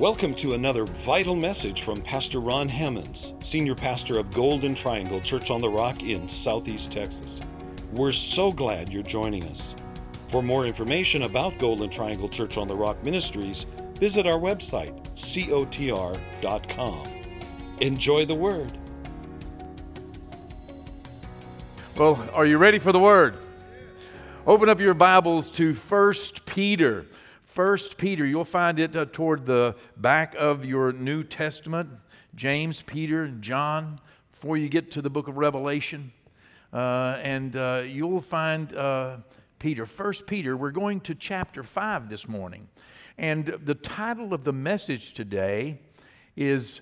Welcome to another vital message from Pastor Ron Hammonds, Senior Pastor of Golden Triangle Church on the Rock in Southeast Texas. We're so glad you're joining us. For more information about Golden Triangle Church on the Rock Ministries, visit our website, cotr.com. Enjoy the Word. Well, are you ready for the Word? Open up your Bibles to 1 Peter. First Peter, you'll find it uh, toward the back of your New Testament. James, Peter, and John, before you get to the book of Revelation. Uh, and uh, you'll find uh, Peter. First Peter, we're going to chapter 5 this morning. And the title of the message today is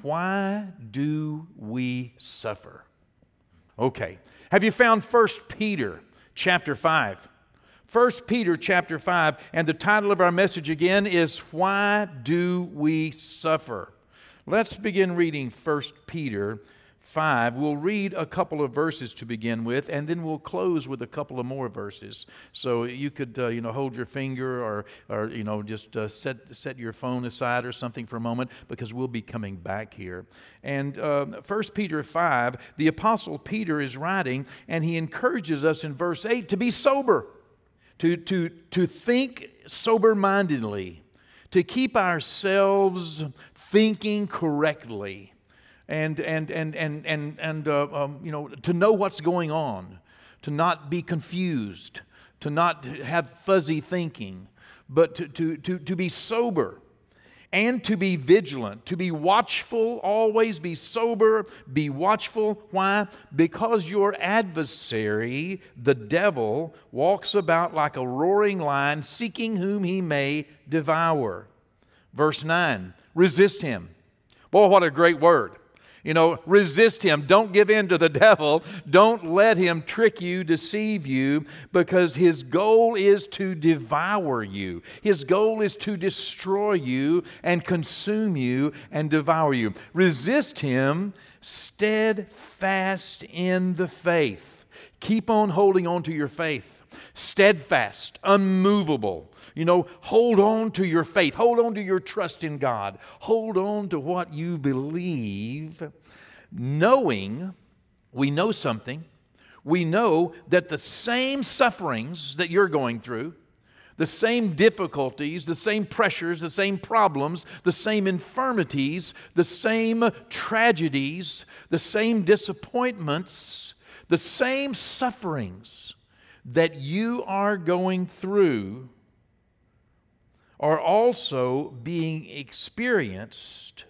Why Do We Suffer? Okay. Have you found First Peter chapter 5? 1 Peter chapter 5, and the title of our message again is Why Do We Suffer? Let's begin reading 1 Peter 5. We'll read a couple of verses to begin with, and then we'll close with a couple of more verses. So you could, uh, you know, hold your finger or, or you know, just uh, set, set your phone aside or something for a moment because we'll be coming back here. And uh, 1 Peter 5, the Apostle Peter is writing, and he encourages us in verse 8 to be sober to, to, to think sober mindedly, to keep ourselves thinking correctly, and, and, and, and, and, and uh, um, you know, to know what's going on, to not be confused, to not have fuzzy thinking, but to, to, to, to be sober and to be vigilant, to be watchful, always be sober, be watchful. Why? Because your adversary, the devil, walks about like a roaring lion, seeking whom he may devour. Verse 9 resist him. Boy, what a great word. You know, resist him. Don't give in to the devil. Don't let him trick you, deceive you, because his goal is to devour you. His goal is to destroy you and consume you and devour you. Resist him steadfast in the faith. Keep on holding on to your faith. Steadfast, unmovable. You know, hold on to your faith, hold on to your trust in God, hold on to what you believe, knowing we know something. We know that the same sufferings that you're going through, the same difficulties, the same pressures, the same problems, the same infirmities, the same tragedies, the same disappointments, the same sufferings that you are going through are also being experienced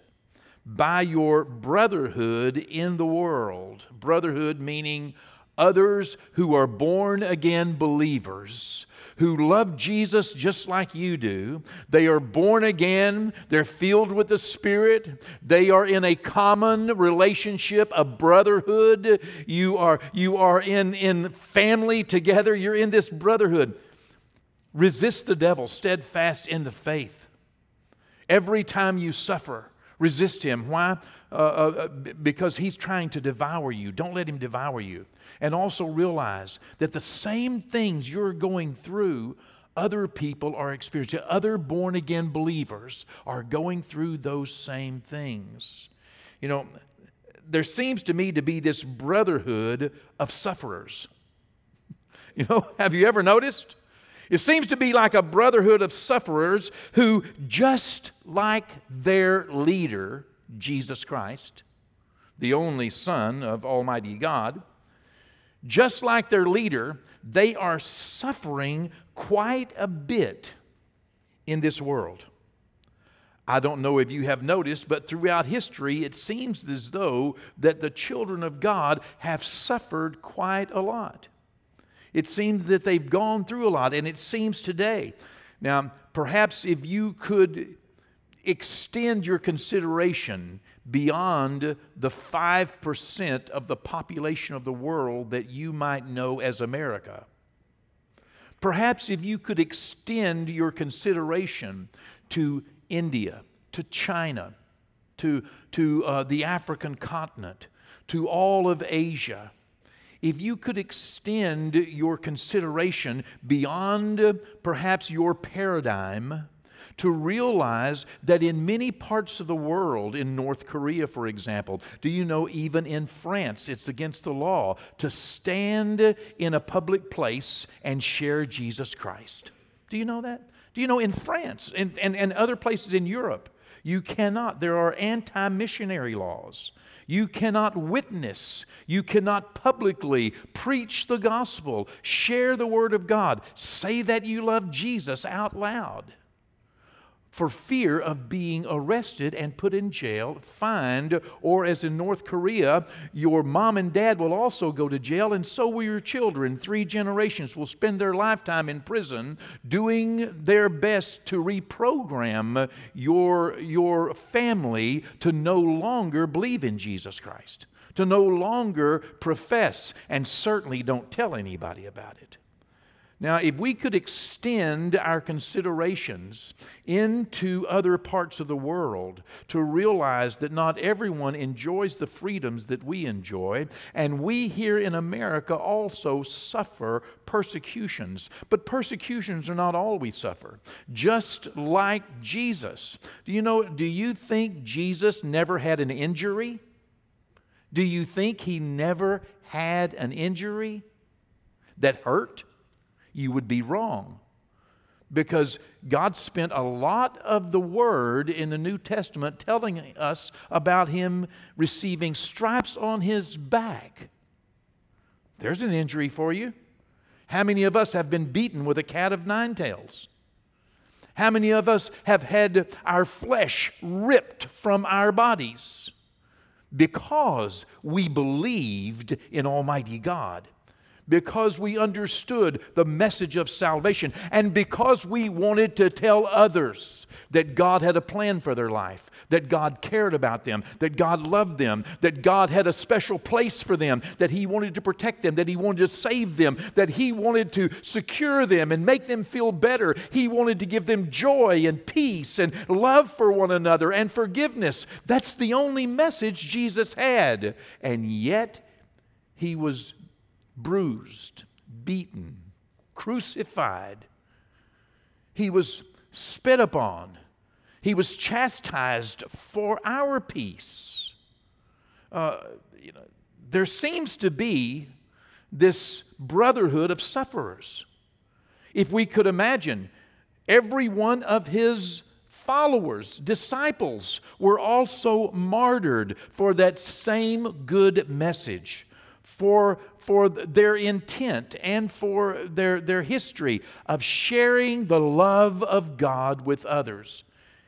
by your brotherhood in the world. Brotherhood meaning others who are born again believers who love Jesus just like you do. They are born again, they're filled with the Spirit, they are in a common relationship, a brotherhood. You are, you are in, in family together, you're in this brotherhood. Resist the devil, steadfast in the faith. Every time you suffer, resist him. Why? Uh, uh, because he's trying to devour you. Don't let him devour you. And also realize that the same things you're going through, other people are experiencing. Other born again believers are going through those same things. You know, there seems to me to be this brotherhood of sufferers. You know, have you ever noticed? It seems to be like a brotherhood of sufferers who, just like their leader, Jesus Christ, the only Son of Almighty God, just like their leader, they are suffering quite a bit in this world. I don't know if you have noticed, but throughout history, it seems as though that the children of God have suffered quite a lot. It seems that they've gone through a lot, and it seems today. Now, perhaps if you could extend your consideration beyond the 5% of the population of the world that you might know as America. Perhaps if you could extend your consideration to India, to China, to, to uh, the African continent, to all of Asia, if you could extend your consideration beyond uh, perhaps your paradigm to realize that in many parts of the world, in North Korea, for example, do you know even in France, it's against the law to stand in a public place and share Jesus Christ? Do you know that? Do you know in France and, and, and other places in Europe, you cannot. There are anti missionary laws. You cannot witness. You cannot publicly preach the gospel, share the word of God, say that you love Jesus out loud for fear of being arrested and put in jail, fined, or as in North Korea, your mom and dad will also go to jail, and so will your children. Three generations will spend their lifetime in prison doing their best to reprogram your, your family to no longer believe in Jesus Christ, to no longer profess, and certainly don't tell anybody about it. Now, if we could extend our considerations into other parts of the world to realize that not everyone enjoys the freedoms that we enjoy, and we here in America also suffer persecutions. But persecutions are not all we suffer, just like Jesus. Do you know, do you think Jesus never had an injury? Do you think he never had an injury that hurt? You would be wrong. Because God spent a lot of the word in the New Testament telling us about Him receiving stripes on His back. There's an injury for you. How many of us have been beaten with a cat of nine tails? How many of us have had our flesh ripped from our bodies because we believed in Almighty God? Because we understood the message of salvation and because we wanted to tell others that God had a plan for their life, that God cared about them, that God loved them, that God had a special place for them, that He wanted to protect them, that He wanted to save them, that He wanted to secure them and make them feel better. He wanted to give them joy and peace and love for one another and forgiveness. That's the only message Jesus had. And yet, He was bruised, beaten, crucified. He was spit upon. He was chastised for our peace. Uh, you know, there seems to be this brotherhood of sufferers. If we could imagine, every one of his followers, disciples, were also martyred for that same good message for, for their intent and for their, their history of sharing the love of God with others.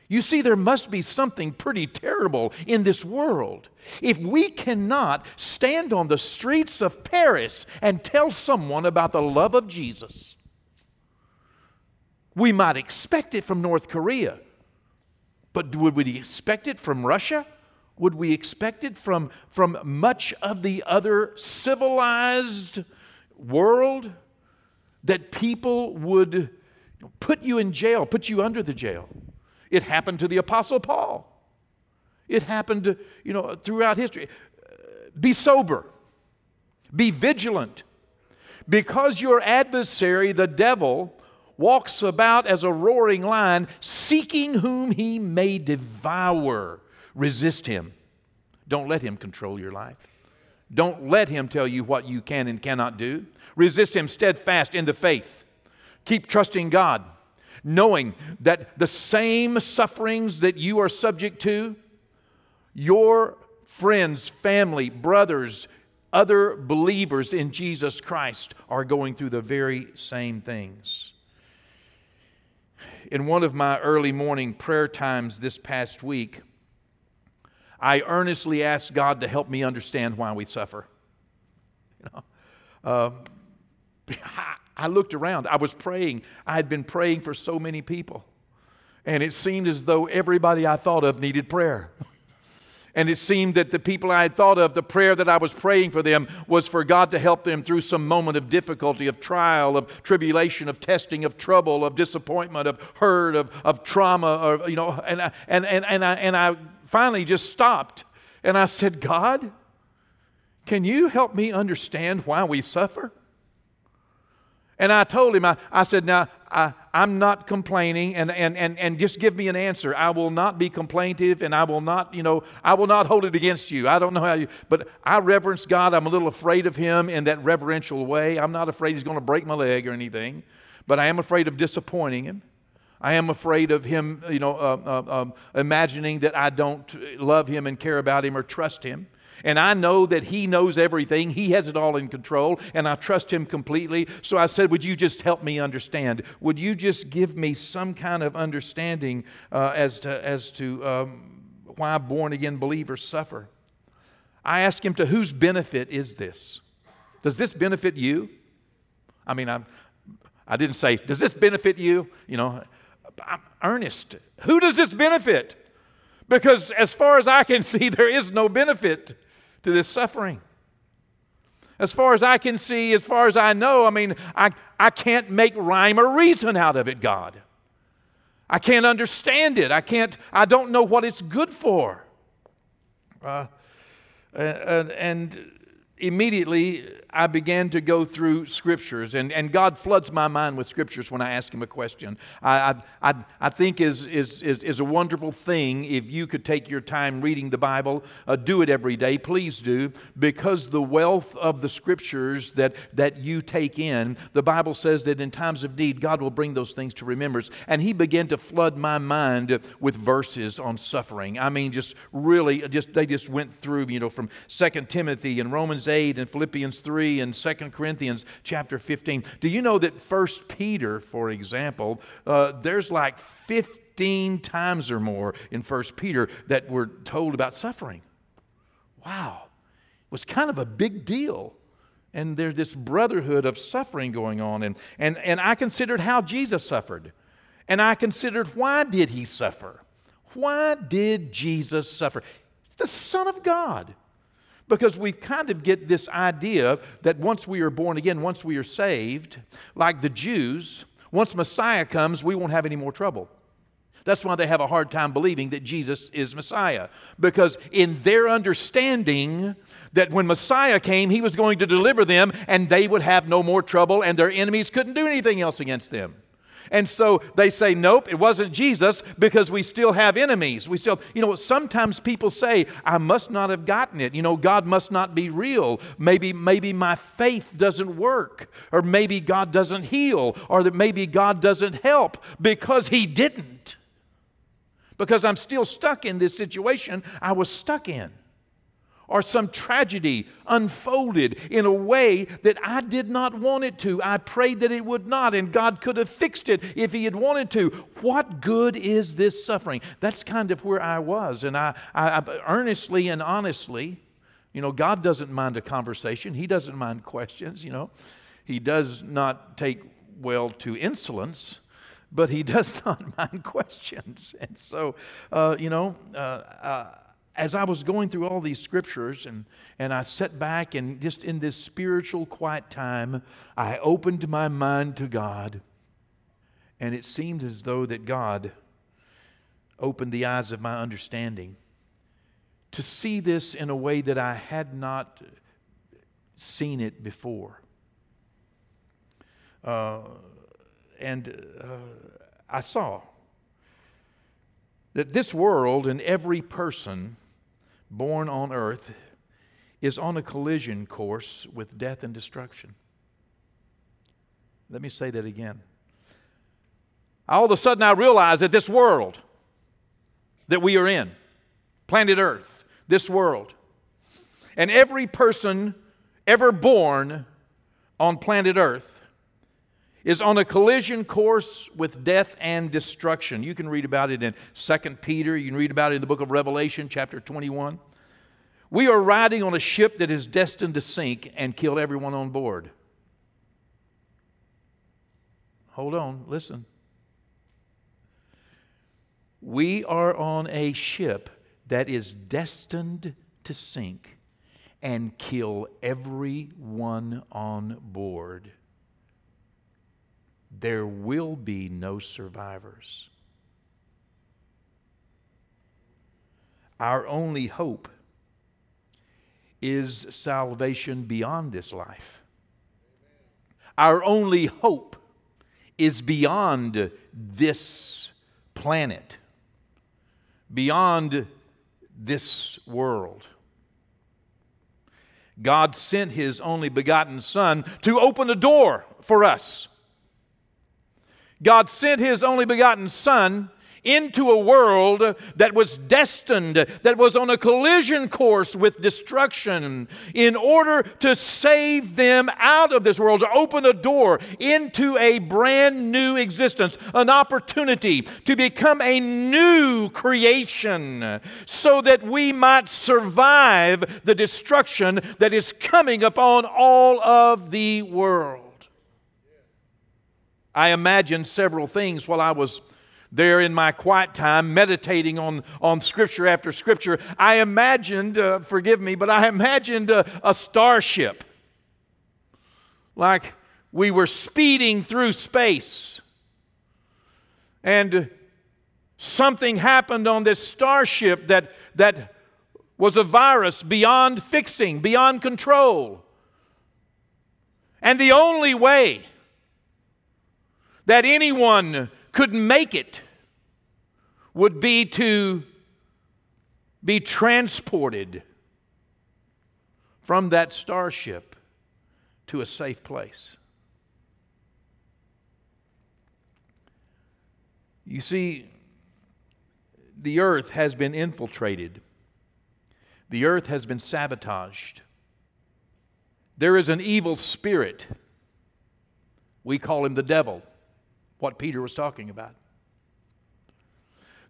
You see, there must be something pretty terrible in this world. If we cannot stand on the streets of Paris and tell someone about the love of Jesus, we might expect it from North Korea, but would we expect it from Russia? Would we expect it from, from much of the other civilized world? That people would put you in jail, put you under the jail. It happened to the Apostle Paul. It happened, you know, throughout history. Uh, be sober. Be vigilant. Because your adversary, the devil, walks about as a roaring lion, seeking whom he may devour. Resist him. Don't let him control your life. Don't let him tell you what you can and cannot do. Resist him steadfast in the faith. Keep trusting God, knowing that the same sufferings that you are subject to, your friends, family, brothers, other believers in Jesus Christ are going through the very same things. In one of my early morning prayer times this past week, I earnestly asked God to help me understand why we suffer. You know, uh, I looked around. I was praying. I had been praying for so many people. And it seemed as though everybody I thought of needed prayer. And it seemed that the people I had thought of, the prayer that I was praying for them was for God to help them through some moment of difficulty, of trial, of tribulation, of testing, of trouble, of disappointment, of hurt, of, of trauma, or, you know, and, and, and, and, I, and I finally just stopped and I said, God, can you help me understand why we suffer? And I told him, I, I said, now, I, I'm not complaining, and, and, and, and just give me an answer. I will not be complaintive, and I will not, you know, I will not hold it against you. I don't know how you, but I reverence God. I'm a little afraid of Him in that reverential way. I'm not afraid He's going to break my leg or anything, but I am afraid of disappointing Him. I am afraid of him, you know, uh, uh, uh, imagining that I don't love him and care about him or trust him. And I know that He knows everything. He has it all in control, and I trust Him completely. So I said, Would you just help me understand? Would you just give me some kind of understanding uh, as to, as to um, why born again believers suffer? I asked him, To whose benefit is this? Does this benefit you? I mean, I'm, I didn't say, Does this benefit you? You know, I'm earnest. Who does this benefit? Because as far as I can see, there is no benefit to this suffering. As far as I can see, as far as I know, I mean, I, I can't make rhyme or reason out of it, God. I can't understand it. I can't, I don't know what it's good for. Uh, and, and immediately I began to go through scriptures, and, and God floods my mind with scriptures when I ask Him a question. I, I, I think is, is, is, is a wonderful thing if you could take your time reading the Bible. Uh, do it every day, please do, because the wealth of the scriptures that, that you take in, the Bible says that in times of need, God will bring those things to remembrance. And He began to flood my mind with verses on suffering. I mean, just really, just they just went through, you know, from Second Timothy and Romans 8 and Philippians 3 3 and 2 Corinthians chapter 15. Do you know that 1 Peter, for example, uh, there's like 15 times or more in 1 Peter that we're told about suffering? Wow. It was kind of a big deal and there's this brotherhood of suffering going on and, and, and i considered how jesus suffered and i considered why did he suffer why did jesus suffer the son of god because we kind of get this idea that once we are born again, once we are saved, like the Jews, once Messiah comes, we won't have any more trouble. That's why they have a hard time believing that Jesus is Messiah. Because in their understanding that when Messiah came, he was going to deliver them and they would have no more trouble and their enemies couldn't do anything else against them. And so they say, nope, it wasn't Jesus because we still have enemies. We still, you know, sometimes people say, I must not have gotten it. You know, God must not be real. Maybe, maybe my faith doesn't work, or maybe God doesn't heal, or that maybe God doesn't help because He didn't. Because I'm still stuck in this situation I was stuck in or some tragedy unfolded in a way that I did not want it to. I prayed that it would not, and God could have fixed it if He had wanted to. What good is this suffering? That's kind of where I was, and I, I, I earnestly and honestly, you know, God doesn't mind a conversation, He doesn't mind questions, you know. He does not take well to insolence but he does not mind questions. And so, uh, you know, uh, uh, as I was going through all these scriptures and, and I sat back and just in this spiritual quiet time, I opened my mind to God. And it seemed as though that God opened the eyes of my understanding to see this in a way that I had not seen it before. Uh, and uh, I saw that this world and every person born on earth is on a collision course with death and destruction. Let me say that again. All of a sudden, I realize that this world that we are in, planet Earth, this world, and every person ever born on planet Earth is on a collision course with death and destruction. You can read about it in 2 Peter, you can read about it in the book of Revelation, chapter 21. We are riding on a ship that is destined to sink and kill everyone on board. Hold on, listen. We are on a ship that is destined to sink and kill everyone on board there will be no survivors. Our only hope is salvation beyond this life. Our only hope is beyond this planet, beyond this world. God sent His only begotten Son to open a door for us. God sent His only begotten Son into a world that was destined, that was on a collision course with destruction, in order to save them out of this world, to open a door into a brand new existence, an opportunity to become a new creation, so that we might survive the destruction that is coming upon all of the world. I imagined several things while I was there in my quiet time, meditating on, on scripture after scripture, I imagined, uh, forgive me, but I imagined a, a starship. Like we were speeding through space. And something happened on this starship that, that was a virus beyond fixing, beyond control. And the only way that anyone could make it would be to be transported from that starship to a safe place. You see, the earth has been infiltrated, the earth has been sabotaged. There is an evil spirit. We call him the devil what Peter was talking about.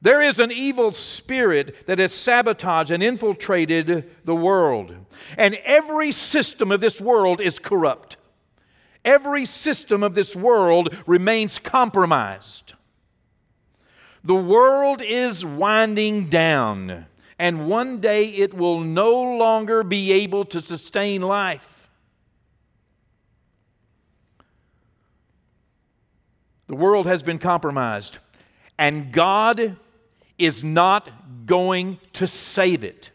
There is an evil spirit that has sabotaged and infiltrated the world. And every system of this world is corrupt. Every system of this world remains compromised. The world is winding down, and one day it will no longer be able to sustain life. The world has been compromised, and God is not going to save it.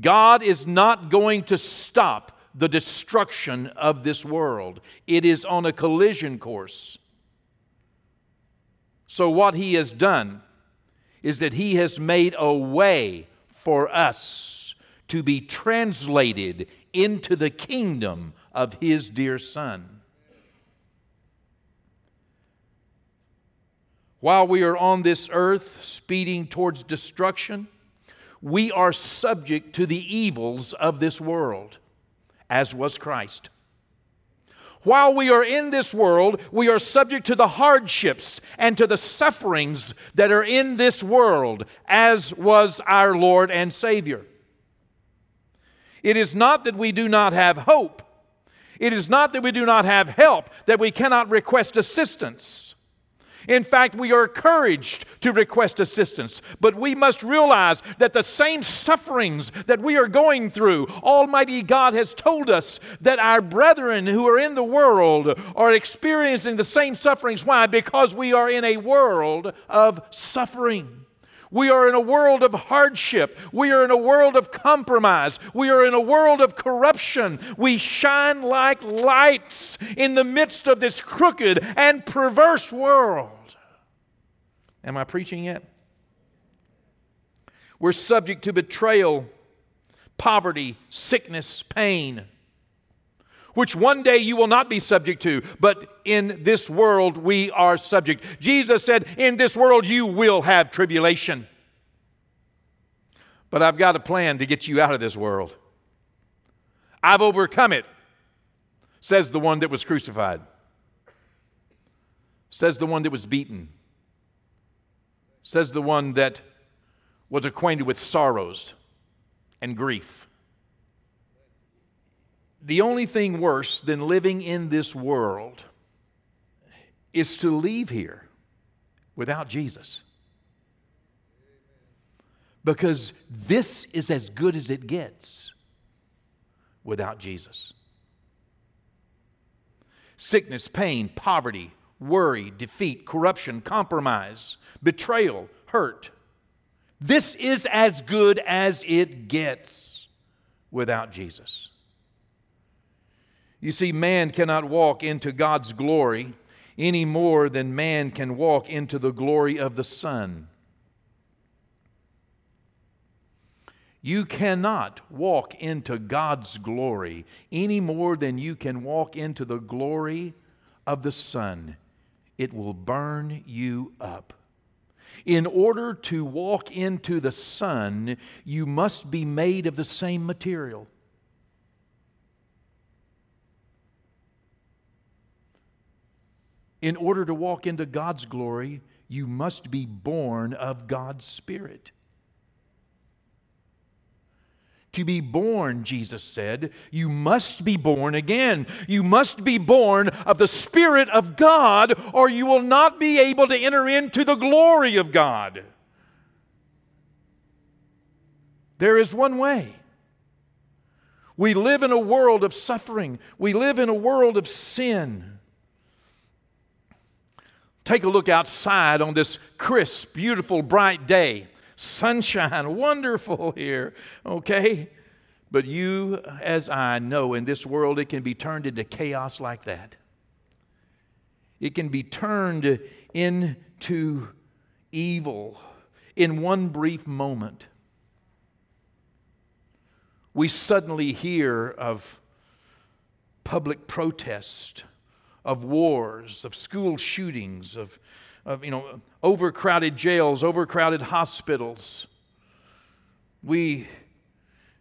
God is not going to stop the destruction of this world. It is on a collision course. So, what He has done is that He has made a way for us to be translated into the kingdom of His dear Son. While we are on this earth speeding towards destruction, we are subject to the evils of this world, as was Christ. While we are in this world, we are subject to the hardships and to the sufferings that are in this world, as was our Lord and Savior. It is not that we do not have hope. It is not that we do not have help, that we cannot request assistance. In fact, we are encouraged to request assistance, but we must realize that the same sufferings that we are going through, Almighty God has told us that our brethren who are in the world are experiencing the same sufferings. Why? Because we are in a world of suffering. We are in a world of hardship. We are in a world of compromise. We are in a world of corruption. We shine like lights in the midst of this crooked and perverse world. Am I preaching yet? We're subject to betrayal, poverty, sickness, pain, which one day you will not be subject to, but in this world we are subject. Jesus said, In this world you will have tribulation. But I've got a plan to get you out of this world. I've overcome it, says the one that was crucified, says the one that was beaten says the one that was acquainted with sorrows and grief. The only thing worse than living in this world is to leave here without Jesus. Because this is as good as it gets without Jesus. Sickness, pain, poverty, worry, defeat, corruption, compromise, betrayal, hurt. This is as good as it gets without Jesus. You see, man cannot walk into God's glory any more than man can walk into the glory of the sun. You cannot walk into God's glory any more than you can walk into the glory of the sun. It will burn you up. In order to walk into the sun, you must be made of the same material. In order to walk into God's glory, you must be born of God's Spirit. To be born, Jesus said, you must be born again. You must be born of the Spirit of God, or you will not be able to enter into the glory of God. There is one way. We live in a world of suffering, we live in a world of sin. Take a look outside on this crisp, beautiful, bright day. Sunshine, wonderful here, okay? But you, as I know, in this world, it can be turned into chaos like that. It can be turned into evil in one brief moment. We suddenly hear of public protest of wars, of school shootings, of, of you know, overcrowded jails, overcrowded hospitals. We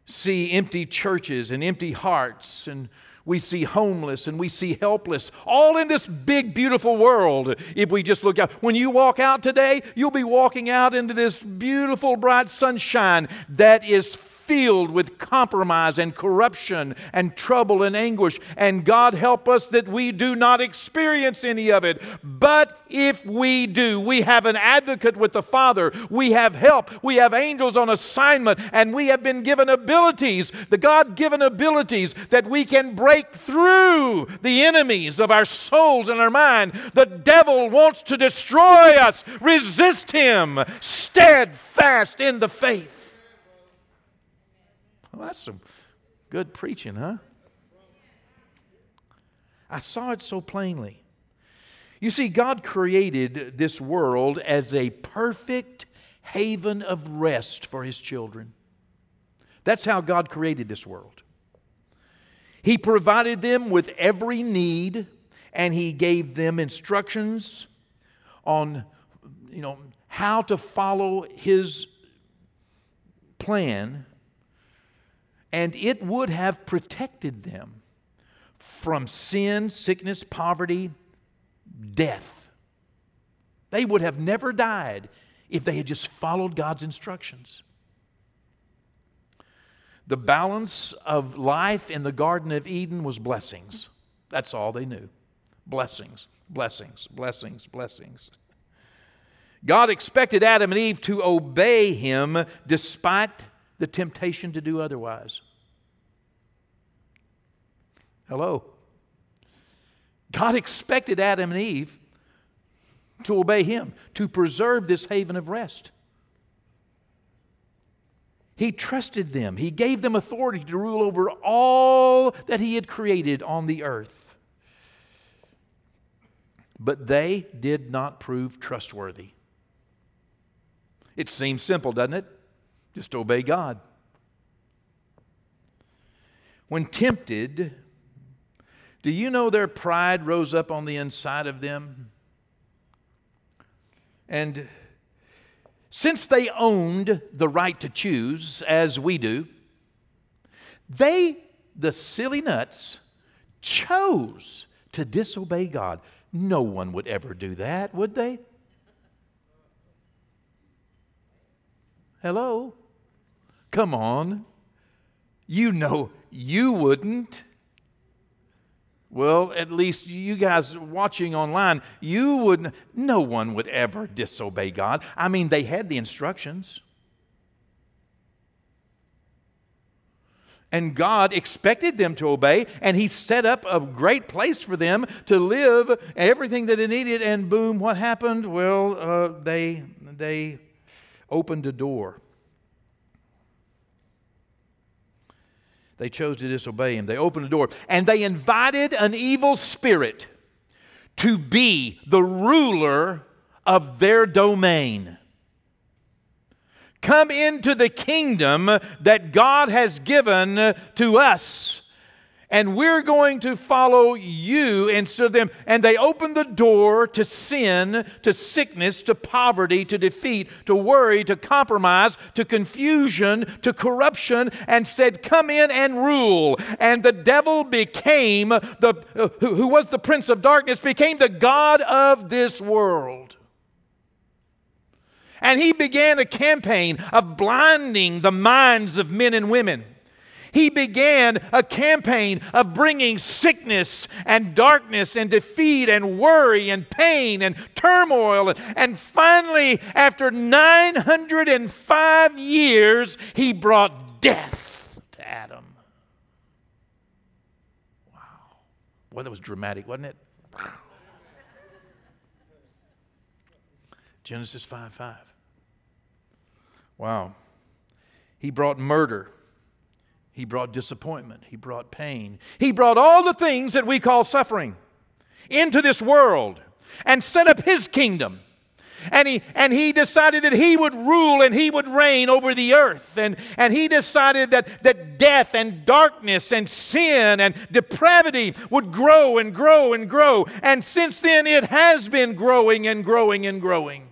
see empty churches and empty hearts, and we see homeless and we see helpless, all in this big, beautiful world. If we just look out, when you walk out today, you'll be walking out into this beautiful, bright sunshine that is filled with compromise and corruption and trouble and anguish. And God help us that we do not experience any of it. But if we do, we have an advocate with the Father. We have help. We have angels on assignment. And we have been given abilities, the God given abilities, that we can break through the enemies of our souls and our mind. The devil wants to destroy us. Resist him, steadfast in the faith. Well, that's some good preaching, huh? I saw it so plainly. You see, God created this world as a perfect haven of rest for His children. That's how God created this world. He provided them with every need, and He gave them instructions on, you know, how to follow His plan and it would have protected them from sin, sickness, poverty, death. They would have never died if they had just followed God's instructions. The balance of life in the Garden of Eden was blessings. That's all they knew. Blessings, blessings, blessings, blessings. God expected Adam and Eve to obey him despite the temptation to do otherwise. Hello. God expected Adam and Eve to obey Him, to preserve this haven of rest. He trusted them. He gave them authority to rule over all that He had created on the earth. But they did not prove trustworthy. It seems simple, doesn't it? Just obey God. When tempted, do you know their pride rose up on the inside of them? And since they owned the right to choose, as we do, they, the silly nuts, chose to disobey God. No one would ever do that, would they? Hello? Come on. You know you wouldn't. Well, at least you guys watching online, you wouldn't, no one would ever disobey God. I mean, they had the instructions. And God expected them to obey, and He set up a great place for them to live, everything that they needed. And boom, what happened? Well, uh, they, they opened a door. They chose to disobey him. They opened the door and they invited an evil spirit to be the ruler of their domain. Come into the kingdom that God has given to us and we're going to follow you instead of them. And they opened the door to sin, to sickness, to poverty, to defeat, to worry, to compromise, to confusion, to corruption, and said, Come in and rule. And the devil became the, uh, who was the prince of darkness, became the God of this world. And he began a campaign of blinding the minds of men and women he began a campaign of bringing sickness and darkness and defeat and worry and pain and turmoil. And finally, after 905 years, he brought death to Adam. Wow. Boy, that was dramatic, wasn't it? Genesis 5 5. Wow. He brought murder he brought disappointment. He brought pain. He brought all the things that we call suffering into this world and set up His kingdom. And he, and he decided that he would rule and he would reign over the earth. And, and he decided that, that death and darkness and sin and depravity would grow and grow and grow. And since then, it has been growing and growing and growing.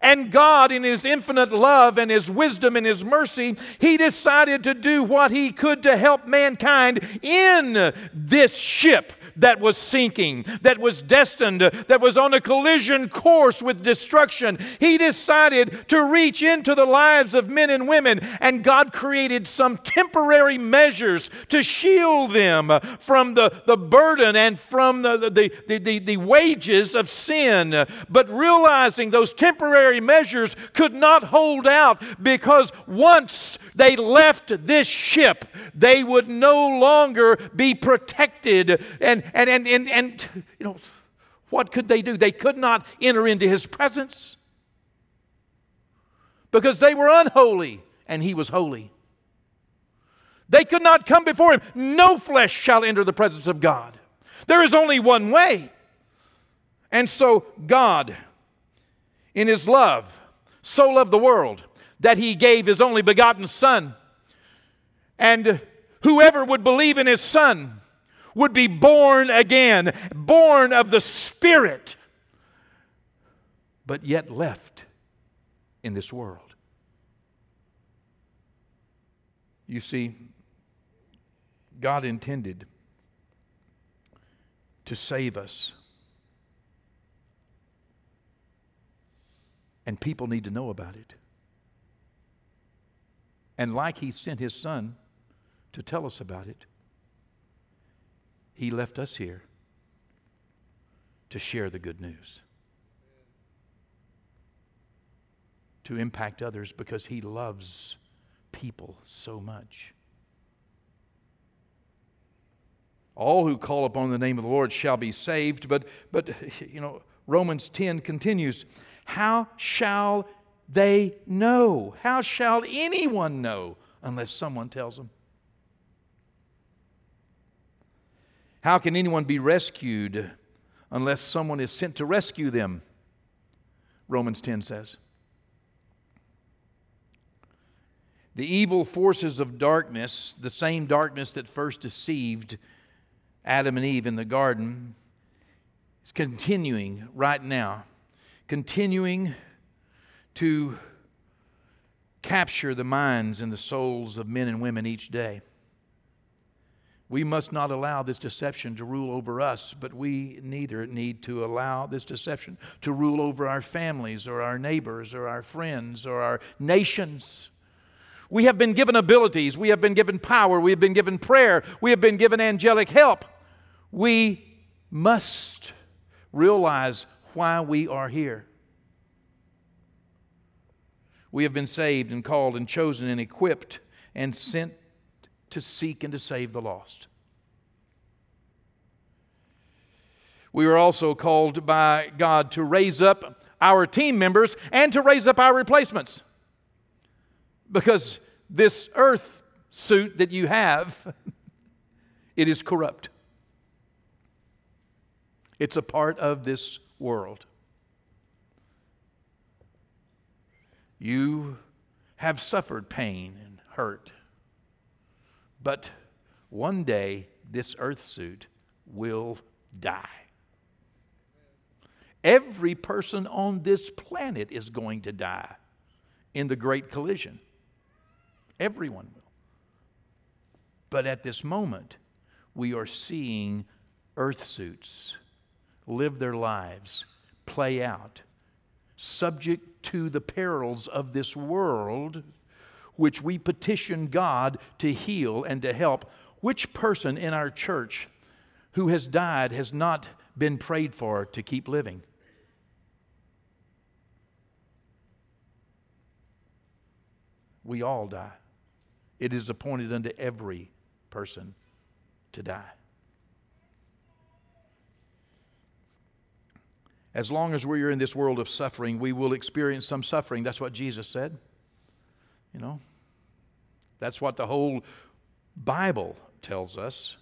And God, in His infinite love and His wisdom and His mercy, He decided to do what He could to help mankind in this ship that was sinking, that was destined, that was on a collision course with destruction. He decided to reach into the lives of men and women, and God created some temporary measures to shield them from the, the burden and from the, the, the, the, the wages of sin. But realizing those temporary measures could not hold out because once they left this ship, they would no longer be protected and, and, and, and, and you know, what could they do? They could not enter into his presence because they were unholy and he was holy. They could not come before him. No flesh shall enter the presence of God. There is only one way. And so, God, in his love, so loved the world that he gave his only begotten Son. And whoever would believe in his Son would be born again, born of the Spirit, but yet left in this world. You see, God intended to save us. And people need to know about it. And like He sent His Son to tell us about it, he left us here to share the good news, to impact others because He loves people so much. All who call upon the name of the Lord shall be saved, but, but you know, Romans 10 continues How shall they know? How shall anyone know unless someone tells them? How can anyone be rescued unless someone is sent to rescue them? Romans 10 says. The evil forces of darkness, the same darkness that first deceived Adam and Eve in the garden, is continuing right now, continuing to capture the minds and the souls of men and women each day. We must not allow this deception to rule over us, but we neither need to allow this deception to rule over our families or our neighbors or our friends or our nations. We have been given abilities, we have been given power, we have been given prayer, we have been given angelic help. We must realize why we are here. We have been saved and called and chosen and equipped and sent to seek and to save the lost. We are also called by God to raise up our team members and to raise up our replacements. Because this earth suit that you have, it is corrupt. It's a part of this world. You have suffered pain and hurt, but one day this earth suit will die. Every person on this planet is going to die in the great collision. Everyone will. But at this moment, we are seeing earth suits live their lives, play out, subject to the perils of this world, which we petition God to heal and to help. Which person in our church who has died has not been prayed for to keep living? We all die. It is appointed unto every person to die. As long as we are in this world of suffering, we will experience some suffering. That's what Jesus said. You know, that's what the whole Bible tells us.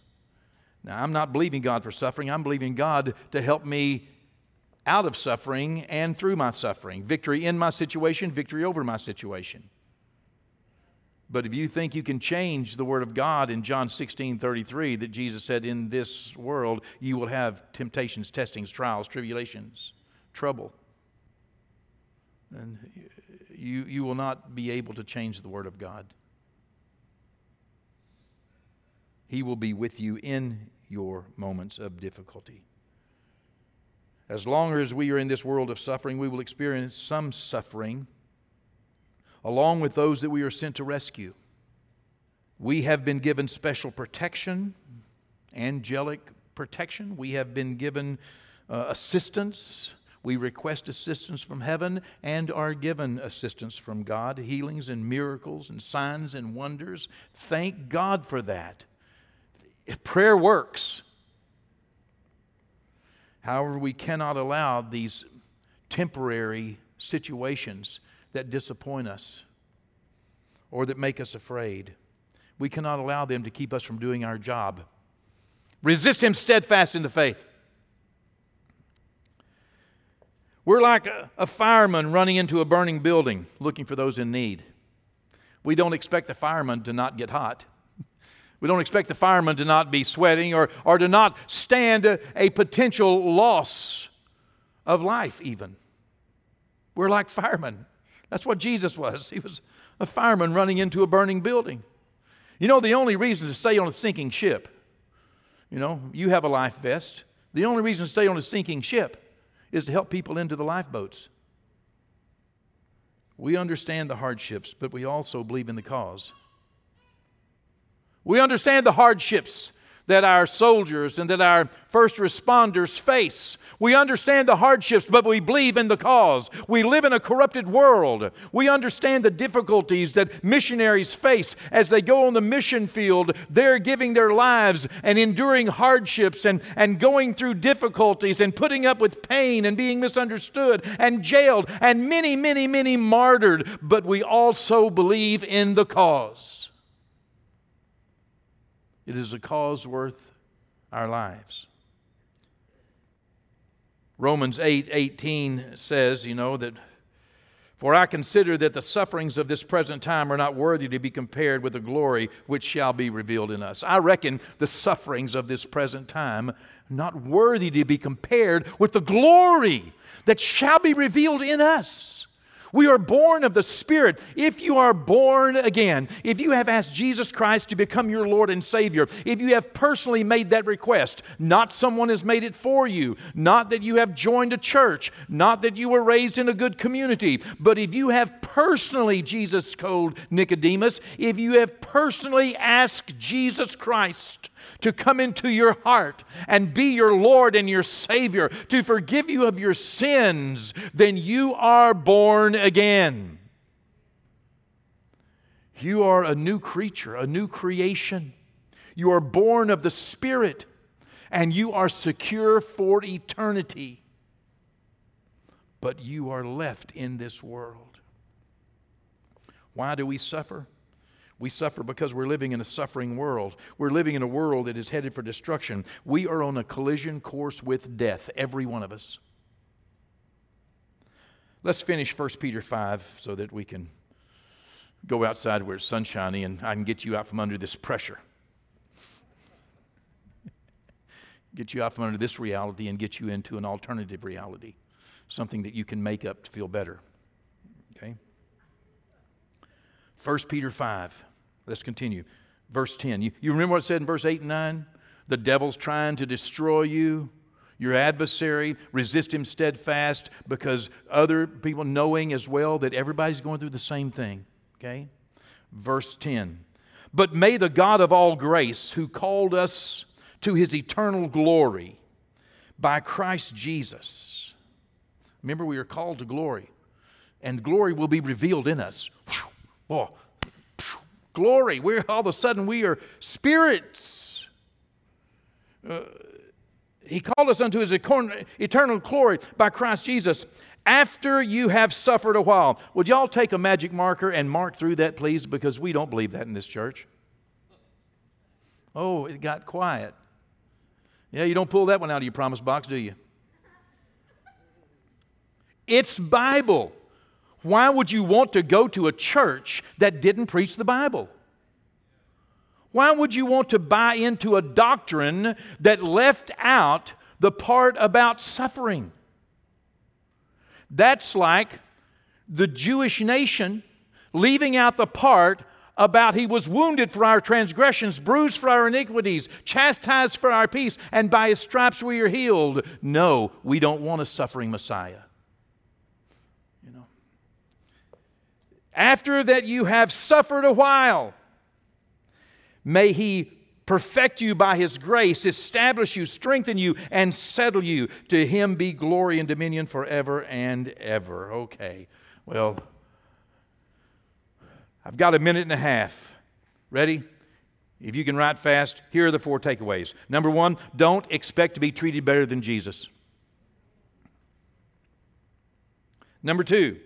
Now, I'm not believing God for suffering. I'm believing God to help me out of suffering and through my suffering. Victory in my situation, victory over my situation. But if you think you can change the Word of God in John 16 33, that Jesus said, In this world you will have temptations, testings, trials, tribulations, trouble, then you, you will not be able to change the Word of God. He will be with you in your moments of difficulty. As long as we are in this world of suffering, we will experience some suffering along with those that we are sent to rescue. We have been given special protection, angelic protection. We have been given uh, assistance. We request assistance from heaven and are given assistance from God, healings and miracles and signs and wonders. Thank God for that. Prayer works. However, we cannot allow these temporary situations that disappoint us or that make us afraid. We cannot allow them to keep us from doing our job. Resist him steadfast in the faith. We're like a, fireman running into a burning building looking for those in need. We don't expect the fireman to not get hot. We don't expect the fireman to not be sweating or, or to not stand a, a potential loss of life, even. We're like firemen. That's what Jesus was. He was a fireman running into a burning building. You know, the only reason to stay on a sinking ship, you know, you have a life vest. The only reason to stay on a sinking ship is to help people into the lifeboats. We understand the hardships, but we also believe in the cause. We understand the hardships that our soldiers and that our first responders face. We understand the hardships, but we believe in the cause. We live in a corrupted world. We understand the difficulties that missionaries face as they go on the mission field. They're giving their lives and enduring hardships and, and going through difficulties and putting up with pain and being misunderstood and jailed and many, many, many martyred. But we also believe in the cause. It is a cause worth our lives. Romans 8 18 says, you know, that for I consider that the sufferings of this present time are not worthy to be compared with the glory which shall be revealed in us. I reckon the sufferings of this present time not worthy to be compared with the glory that shall be revealed in us. We are born of the Spirit. If you are born again, if you have asked Jesus Christ to become your Lord and Savior, if you have personally made that request, not someone has made it for you, not that you have joined a church, not that you were raised in a good community, but if you have personally, Jesus told Nicodemus, if you have personally asked Jesus Christ to come into your heart and be your Lord and your Savior, to forgive you of your sins, then you are born again. You are a new creature, a new creation. You are born of the Spirit, and you are secure for eternity. But you are left in this world. Why do we suffer? We suffer because we're living in a suffering world. We're living in a world that is headed for destruction. We are on a collision course with death, every one of us. Let's finish 1 Peter 5 so that we can go outside where it's sunshiny and I can get you out from under this pressure. get you out from under this reality and get you into an alternative reality, something that you can make up to feel better. Okay? 1 Peter 5. Let's continue. Verse 10. You, you remember what it said in verse 8 and 9? The devil's trying to destroy you. Your adversary, resist him steadfast because other people knowing as well that everybody's going through the same thing. Okay? Verse 10. But may the God of all grace, who called us to his eternal glory by Christ Jesus. Remember, we are called to glory, and glory will be revealed in us. Boy, glory. We're all of a sudden we are spirits. Uh, he called us unto his eternal glory by Christ Jesus after you have suffered a while. Would y'all take a magic marker and mark through that, please? Because we don't believe that in this church. Oh, it got quiet. Yeah, you don't pull that one out of your promise box, do you? It's Bible. Why would you want to go to a church that didn't preach the Bible? Why would you want to buy into a doctrine that left out the part about suffering? That's like the Jewish nation leaving out the part about he was wounded for our transgressions, bruised for our iniquities, chastised for our peace, and by his stripes we are healed. No, we don't want a suffering Messiah. You know. After that you have suffered a while, may he perfect you by his grace, establish you, strengthen you, and settle you. To him be glory and dominion forever and ever. Okay, well, I've got a minute and a half. Ready? If you can write fast, here are the four takeaways. Number one, don't expect to be treated better than Jesus. Number two,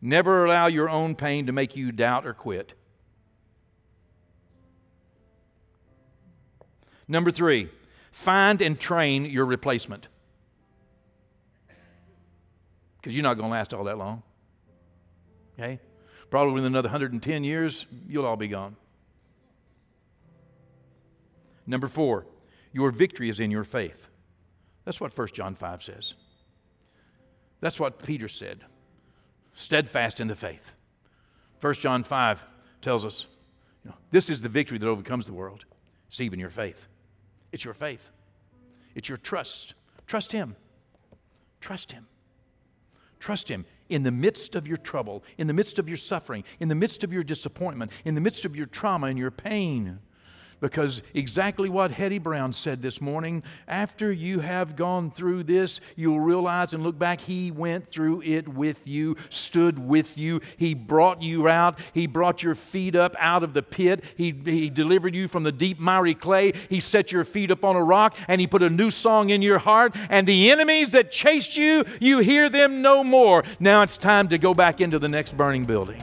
never allow your own pain to make you doubt or quit. Number three, find and train your replacement. Because you're not going to last all that long. Okay? Probably within another 110 years, you'll all be gone. Number four, your victory is in your faith. That's what 1 John 5 says. That's what Peter said. Steadfast in the faith. 1 John 5 tells us you know, this is the victory that overcomes the world. It's even your faith. It's your faith. It's your trust. Trust Him. Trust Him. Trust Him in the midst of your trouble, in the midst of your suffering, in the midst of your disappointment, in the midst of your trauma and your pain. Because exactly what Hetty Brown said this morning after you have gone through this, you'll realize and look back, He went through it with you, stood with you. He brought you out. He brought your feet up out of the pit. He, he delivered you from the deep, miry clay. He set your feet up on a rock and He put a new song in your heart. And the enemies that chased you, you hear them no more. Now it's time to go back into the next burning building.